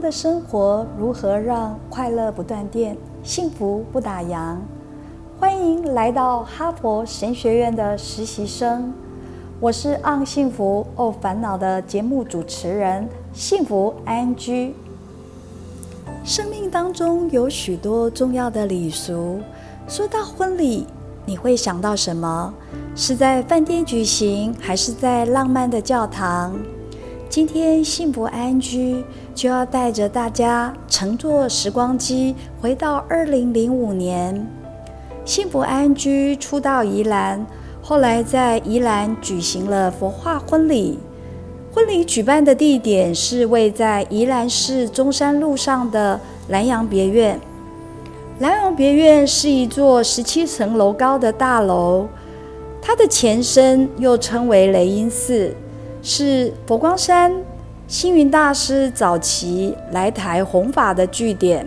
的生活如何让快乐不断电，幸福不打烊？欢迎来到哈佛神学院的实习生，我是《on 幸福哦烦恼》的节目主持人，幸福安居。生命当中有许多重要的礼俗，说到婚礼，你会想到什么？是在饭店举行，还是在浪漫的教堂？今天幸福安居就要带着大家乘坐时光机，回到二零零五年。幸福安居初到宜兰，后来在宜兰举行了佛化婚礼。婚礼举办的地点是位在宜兰市中山路上的南洋别院。南洋别院是一座十七层楼高的大楼，它的前身又称为雷音寺。是佛光山星云大师早期来台弘法的据点，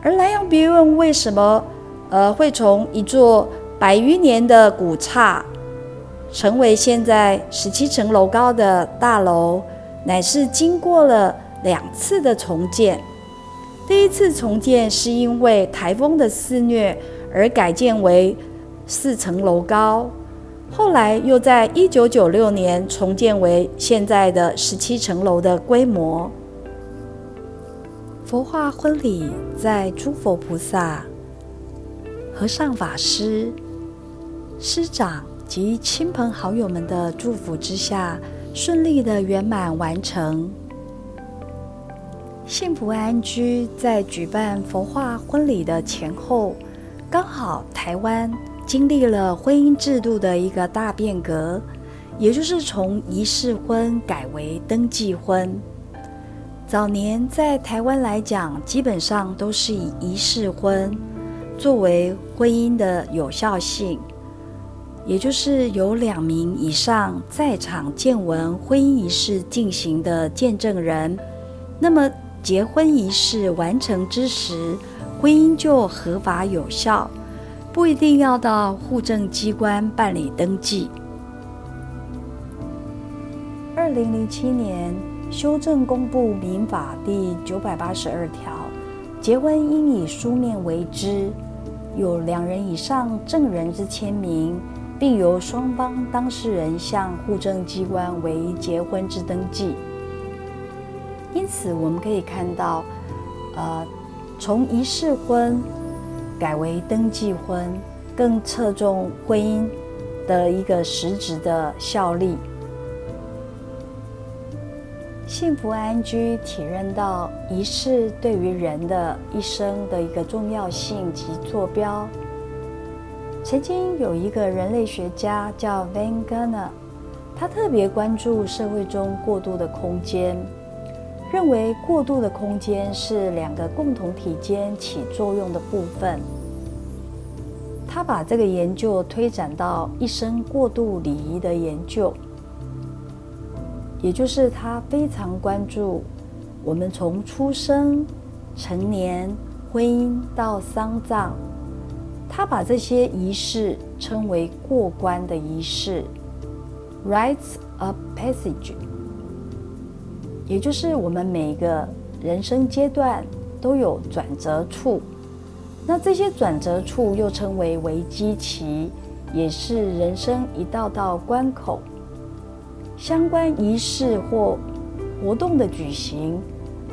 而南洋别院为什么呃会从一座百余年的古刹，成为现在十七层楼高的大楼，乃是经过了两次的重建。第一次重建是因为台风的肆虐而改建为四层楼高。后来又在一九九六年重建为现在的十七层楼的规模。佛化婚礼在诸佛菩萨、和尚、法师、师长及亲朋好友们的祝福之下，顺利的圆满完成。幸福安居在举办佛化婚礼的前后，刚好台湾。经历了婚姻制度的一个大变革，也就是从仪式婚改为登记婚。早年在台湾来讲，基本上都是以仪式婚作为婚姻的有效性，也就是有两名以上在场见闻婚姻仪式进行的见证人，那么结婚仪式完成之时，婚姻就合法有效。不一定要到户政机关办理登记。二零零七年修正公布民法第九百八十二条，结婚应以书面为之，有两人以上证人之签名，并由双方当事人向户政机关为结婚之登记。因此，我们可以看到，呃，从仪式婚。改为登记婚，更侧重婚姻的一个实质的效力。幸福安居体认到仪式对于人的一生的一个重要性及坐标。曾经有一个人类学家叫 Van g a n e r 他特别关注社会中过渡的空间。认为过渡的空间是两个共同体间起作用的部分。他把这个研究推展到一生过渡礼仪的研究，也就是他非常关注我们从出生、成年、婚姻到丧葬，他把这些仪式称为过关的仪式 （rites of passage）。也就是我们每个人生阶段都有转折处，那这些转折处又称为危机期，也是人生一道道关口。相关仪式或活动的举行，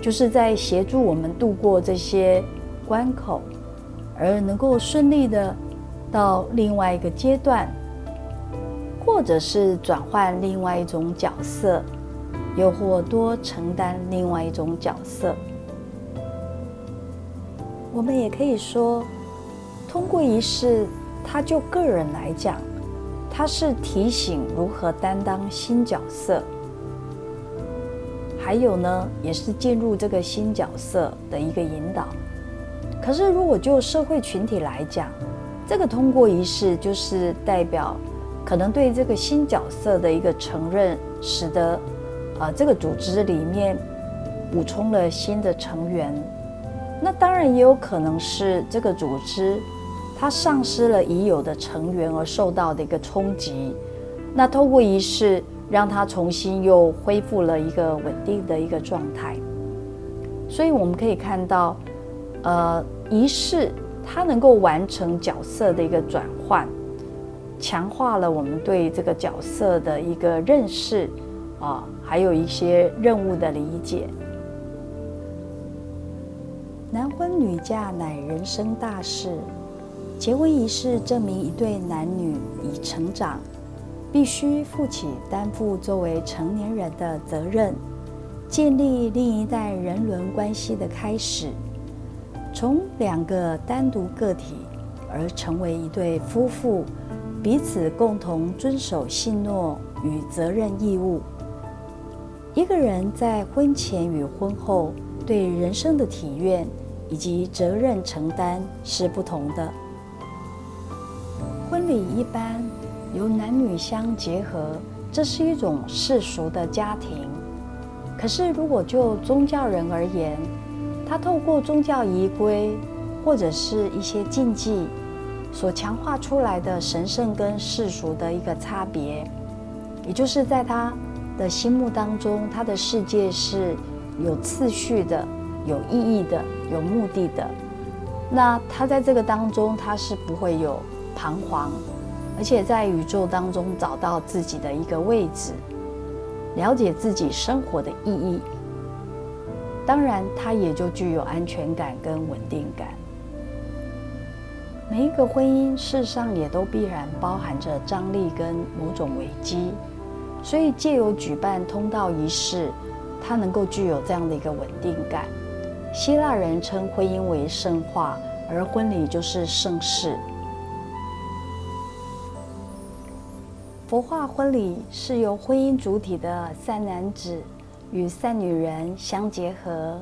就是在协助我们度过这些关口，而能够顺利的到另外一个阶段，或者是转换另外一种角色。又或多承担另外一种角色，我们也可以说，通过仪式，他就个人来讲，他是提醒如何担当新角色，还有呢，也是进入这个新角色的一个引导。可是，如果就社会群体来讲，这个通过仪式就是代表可能对这个新角色的一个承认，使得。啊，这个组织里面补充了新的成员，那当然也有可能是这个组织它丧失了已有的成员而受到的一个冲击。那透过仪式，让它重新又恢复了一个稳定的一个状态。所以我们可以看到，呃，仪式它能够完成角色的一个转换，强化了我们对这个角色的一个认识啊，还有一些任务的理解。男婚女嫁乃人生大事，结婚仪式证明一对男女已成长，必须负起担负作为成年人的责任。建立另一代人伦关系的开始，从两个单独个体而成为一对夫妇，彼此共同遵守信诺与责任义务。一个人在婚前与婚后对人生的体验以及责任承担是不同的。婚礼一般由男女相结合，这是一种世俗的家庭。可是，如果就宗教人而言，他透过宗教仪规或者是一些禁忌所强化出来的神圣跟世俗的一个差别，也就是在他的心目当中，他的世界是有次序的、有意义的、有目的的。那他在这个当中，他是不会有彷徨，而且在宇宙当中找到自己的一个位置。了解自己生活的意义，当然，他也就具有安全感跟稳定感。每一个婚姻，事实上也都必然包含着张力跟某种危机，所以借由举办通道仪式，它能够具有这样的一个稳定感。希腊人称婚姻为圣化，而婚礼就是盛世。佛化婚礼是由婚姻主体的善男子与善女人相结合，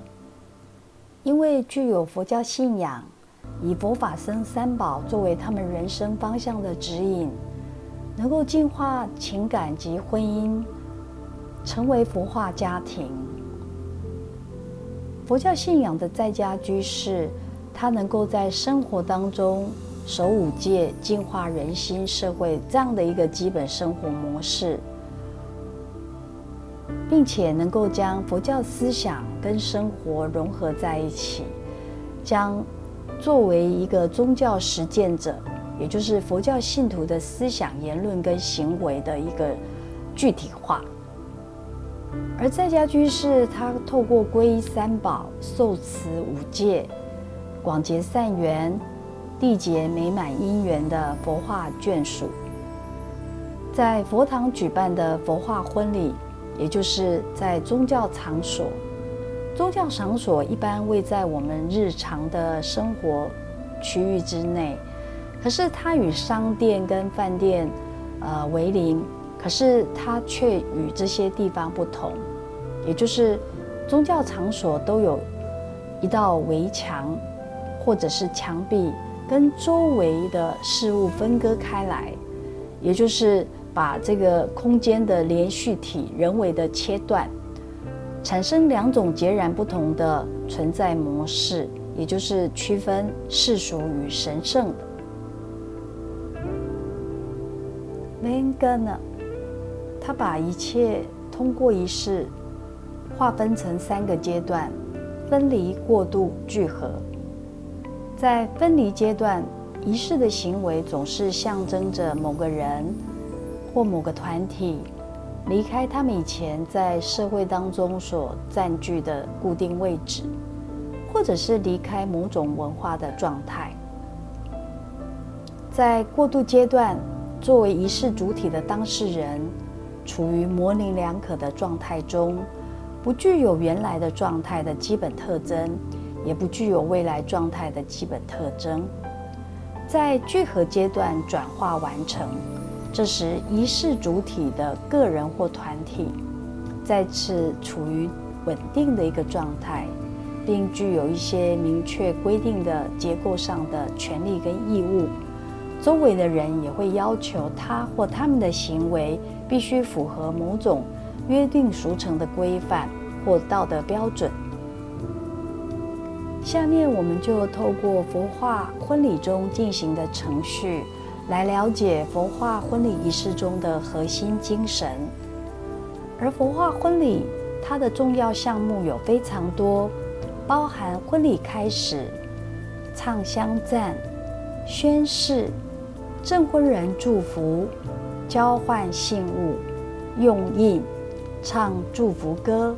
因为具有佛教信仰，以佛法僧三宝作为他们人生方向的指引，能够净化情感及婚姻，成为佛化家庭。佛教信仰的在家居士，他能够在生活当中。守五戒、净化人心、社会这样的一个基本生活模式，并且能够将佛教思想跟生活融合在一起，将作为一个宗教实践者，也就是佛教信徒的思想、言论跟行为的一个具体化。而在家居士，他透过皈依三宝、受持五戒、广结善缘。缔结美满姻缘的佛化眷属，在佛堂举办的佛化婚礼，也就是在宗教场所。宗教场所一般位在我们日常的生活区域之内，可是它与商店跟饭店呃为邻，可是它却与这些地方不同，也就是宗教场所都有一道围墙或者是墙壁。跟周围的事物分割开来，也就是把这个空间的连续体人为的切断，产生两种截然不同的存在模式，也就是区分世俗与神圣。梅恩根呢，他把一切通过仪式划分成三个阶段：分离、过渡、聚合。在分离阶段，仪式的行为总是象征着某个人或某个团体离开他们以前在社会当中所占据的固定位置，或者是离开某种文化的状态。在过渡阶段，作为仪式主体的当事人处于模棱两可的状态中，不具有原来的状态的基本特征。也不具有未来状态的基本特征，在聚合阶段转化完成，这时仪式主体的个人或团体再次处于稳定的一个状态，并具有一些明确规定的结构上的权利跟义务，周围的人也会要求他或他们的行为必须符合某种约定俗成的规范或道德标准。下面我们就透过佛化婚礼中进行的程序，来了解佛化婚礼仪式中的核心精神。而佛化婚礼它的重要项目有非常多，包含婚礼开始、唱香赞、宣誓、证婚人祝福、交换信物、用印、唱祝福歌、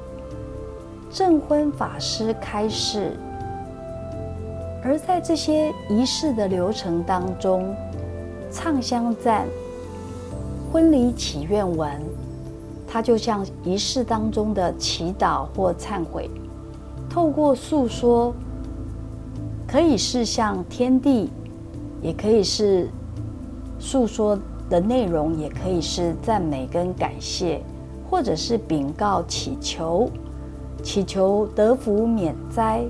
证婚法师开示。而在这些仪式的流程当中，唱香赞、婚礼祈愿文，它就像仪式当中的祈祷或忏悔。透过诉说，可以是向天地，也可以是诉说的内容，也可以是赞美跟感谢，或者是禀告祈求，祈求得福免灾。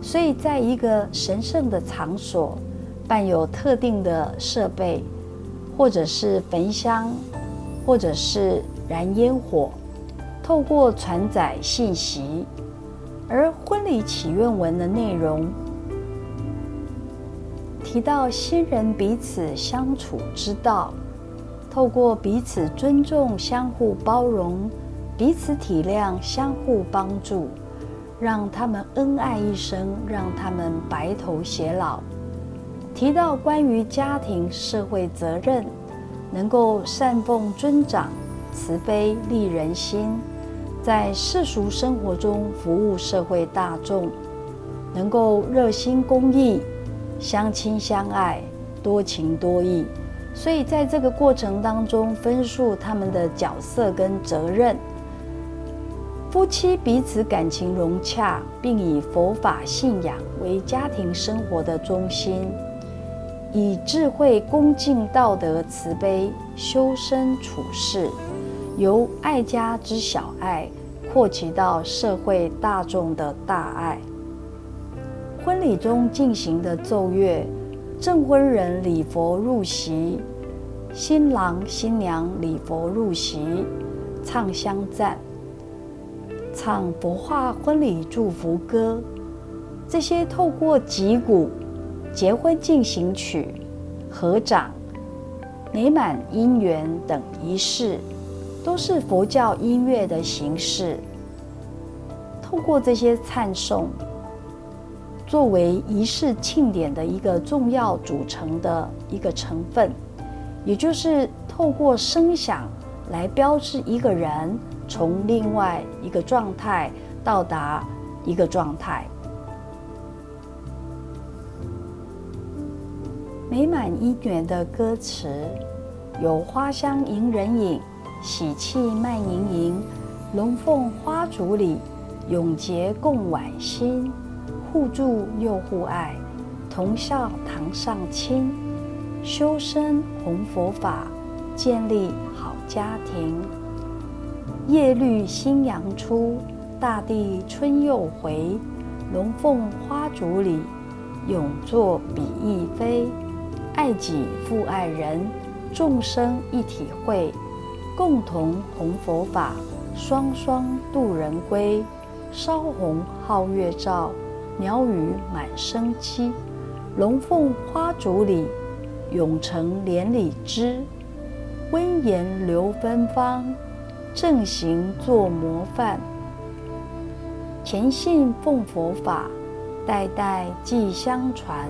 所以，在一个神圣的场所，伴有特定的设备，或者是焚香，或者是燃烟火，透过传载信息。而婚礼祈愿文的内容提到新人彼此相处之道，透过彼此尊重、相互包容、彼此体谅、相互帮助。让他们恩爱一生，让他们白头偕老。提到关于家庭社会责任，能够善奉尊长，慈悲利人心，在世俗生活中服务社会大众，能够热心公益，相亲相爱，多情多义。所以在这个过程当中，分述他们的角色跟责任。夫妻彼此感情融洽，并以佛法信仰为家庭生活的中心，以智慧、恭敬、道德、慈悲修身处世，由爱家之小爱扩及到社会大众的大爱。婚礼中进行的奏乐，证婚人礼佛入席，新郎新娘礼佛入席，唱香赞。唱佛化婚礼祝福歌，这些透过击鼓、结婚进行曲、合掌、美满姻缘等仪式，都是佛教音乐的形式。透过这些唱诵，作为仪式庆典的一个重要组成的一个成分，也就是透过声响来标志一个人。从另外一个状态到达一个状态，美满姻缘的歌词有“花香迎人影，喜气慢盈盈，龙凤花烛里，永结共晚心，互助又互爱，同孝堂上亲，修身弘佛法，建立好家庭。”叶绿新阳出，大地春又回。龙凤花烛里，永作比翼飞。爱己复爱人，众生一体会，共同弘佛法，双双渡人归。烧红皓月照，鸟语满生机。龙凤花烛里，永成连理枝。温言留芬芳。正行做模范，虔信奉佛法，代代继相传。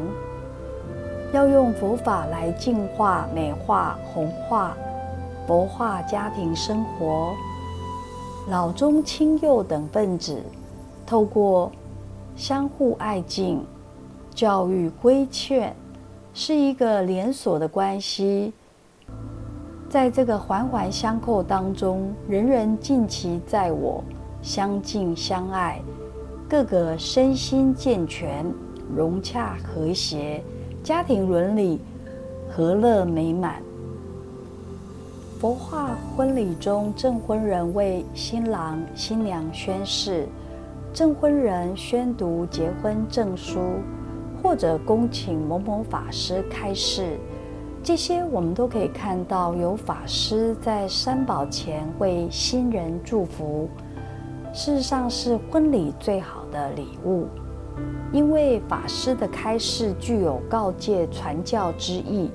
要用佛法来净化、美化、弘化、博化家庭生活。老中青幼等分子，透过相互爱敬、教育规劝，是一个连锁的关系。在这个环环相扣当中，人人尽其在我，相敬相爱，个个身心健全，融洽和谐，家庭伦理和乐美满。佛化婚礼中，证婚人为新郎新娘宣誓，证婚人宣读结婚证书，或者恭请某某法师开示。这些我们都可以看到，有法师在三宝前为新人祝福。事实上，是婚礼最好的礼物，因为法师的开示具有告诫传教之意。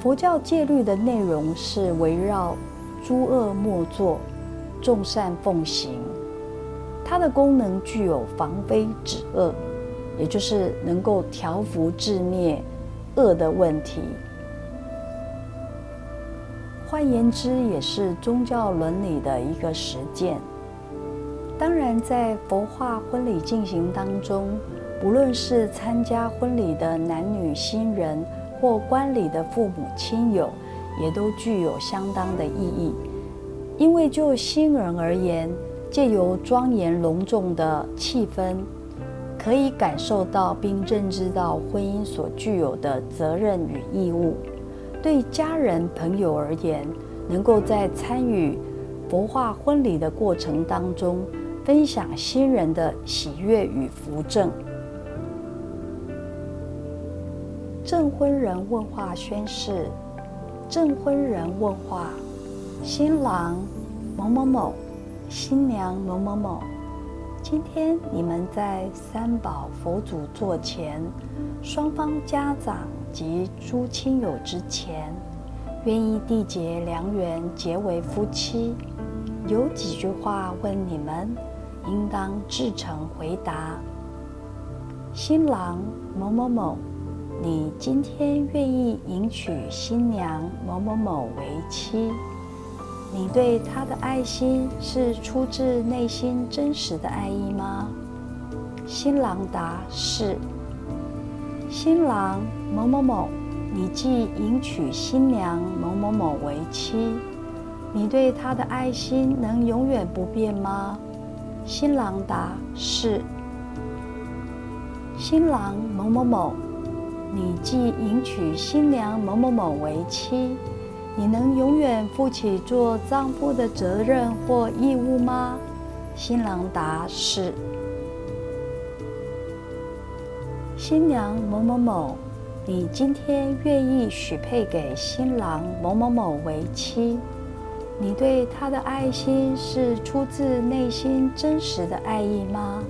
佛教戒律的内容是围绕诸恶莫作，众善奉行。它的功能具有防非止恶，也就是能够调伏治灭恶的问题。换言之，也是宗教伦理的一个实践。当然，在佛化婚礼进行当中，不论是参加婚礼的男女新人，或观礼的父母亲友，也都具有相当的意义。因为就新人而言，借由庄严隆重的气氛，可以感受到并认知到婚姻所具有的责任与义务。对家人朋友而言，能够在参与佛化婚礼的过程当中。分享新人的喜悦与福证。证婚人问话宣誓：证婚人问话，新郎某某某，新娘某某某，今天你们在三宝佛祖座前，双方家长及诸亲友之前，愿意缔结良缘，结为夫妻。有几句话问你们。应当至诚回答。新郎某某某，你今天愿意迎娶新娘某某某为妻？你对她的爱心是出自内心真实的爱意吗？新郎答是。新郎某某某，你既迎娶新娘某某某为妻，你对她的爱心能永远不变吗？新郎答：“是。”新郎某某某，你既迎娶新娘某某某为妻，你能永远负起做丈夫的责任或义务吗？新郎答：“是。”新娘某某某，你今天愿意许配给新郎某某某为妻？你对他的爱心是出自内心真实的爱意吗？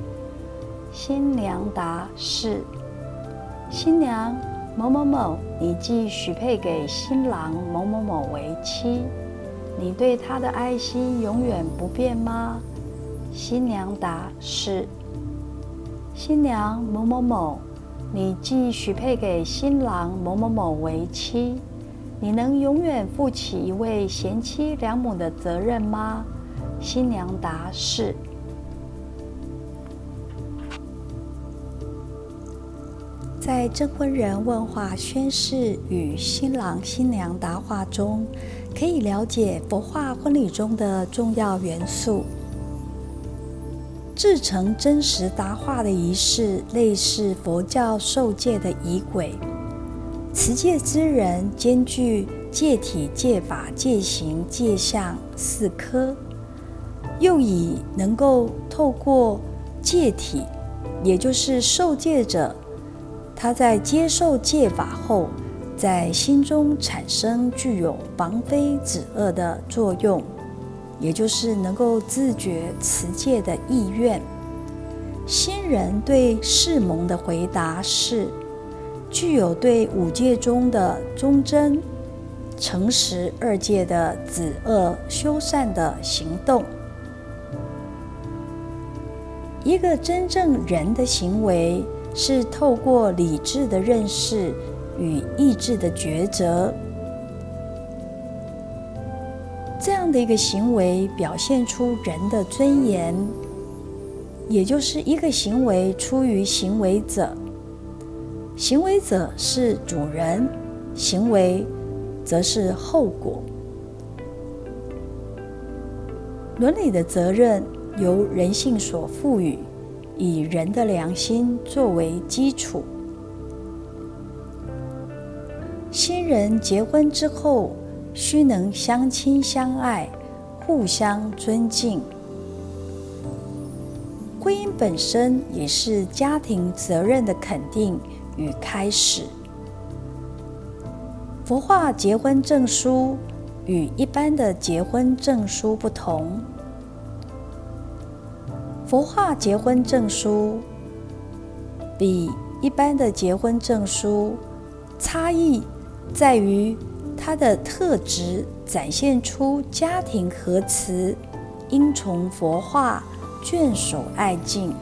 新娘答是。新娘某某某，你既许配给新郎某某某为妻，你对他的爱心永远不变吗？新娘答是。新娘某某某，你既许配给新郎某某某为妻。你能永远负起一位贤妻良母的责任吗？新娘答是。在证婚人问话宣誓与新郎新娘答话中，可以了解佛化婚礼中的重要元素。至诚真实答话的仪式，类似佛教受戒的仪轨。持戒之人兼具戒体、戒法、戒行、戒相四科，又以能够透过戒体，也就是受戒者，他在接受戒法后，在心中产生具有防非止恶的作用，也就是能够自觉持戒的意愿。新人对誓盟的回答是。具有对五戒中的忠贞、诚实二戒的止恶修善的行动。一个真正人的行为，是透过理智的认识与意志的抉择，这样的一个行为表现出人的尊严，也就是一个行为出于行为者。行为者是主人，行为则是后果。伦理的责任由人性所赋予，以人的良心作为基础。新人结婚之后，须能相亲相爱，互相尊敬。婚姻本身也是家庭责任的肯定。与开始，佛化结婚证书与一般的结婚证书不同。佛化结婚证书比一般的结婚证书差异在于它的特质，展现出家庭和慈、因从佛化、眷属爱敬。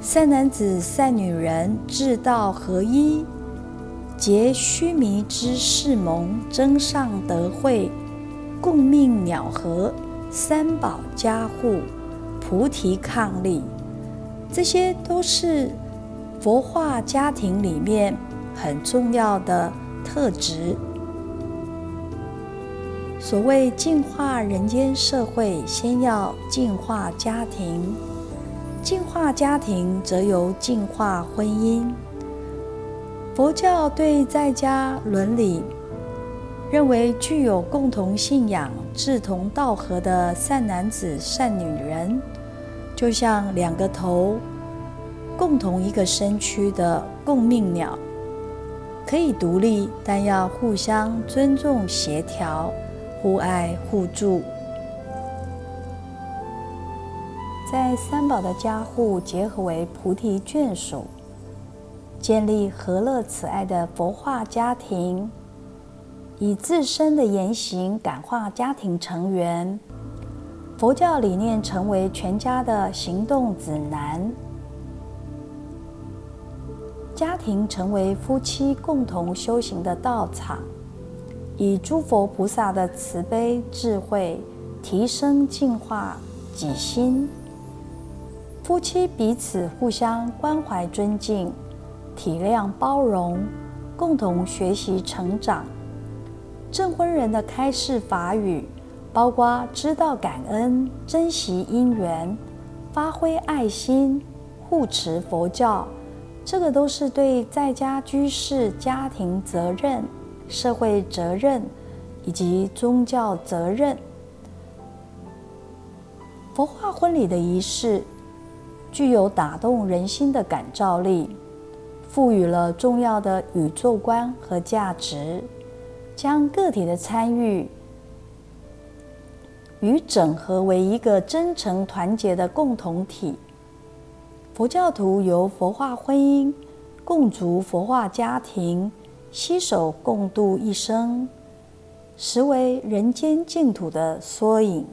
善男子、善女人，志道合一，结须弥之誓盟，增上德慧，共命鸟合，三宝加护，菩提伉俪，这些都是佛化家庭里面很重要的特质。所谓净化人间社会，先要净化家庭。净化家庭，则由净化婚姻。佛教对在家伦理认为，具有共同信仰、志同道合的善男子、善女人，就像两个头、共同一个身躯的共命鸟，可以独立，但要互相尊重、协调、互爱互助。在三宝的加护结合为菩提眷属，建立和乐慈爱的佛化家庭，以自身的言行感化家庭成员，佛教理念成为全家的行动指南，家庭成为夫妻共同修行的道场，以诸佛菩萨的慈悲智慧提升净化己心。夫妻彼此互相关怀、尊敬、体谅、包容，共同学习成长。证婚人的开示法语，包括知道感恩、珍惜因缘、发挥爱心、护持佛教，这个都是对在家居士家庭责任、社会责任以及宗教责任。佛化婚礼的仪式。具有打动人心的感召力，赋予了重要的宇宙观和价值，将个体的参与与整合为一个真诚团结的共同体。佛教徒由佛化婚姻，共筑佛化家庭，携手共度一生，实为人间净土的缩影。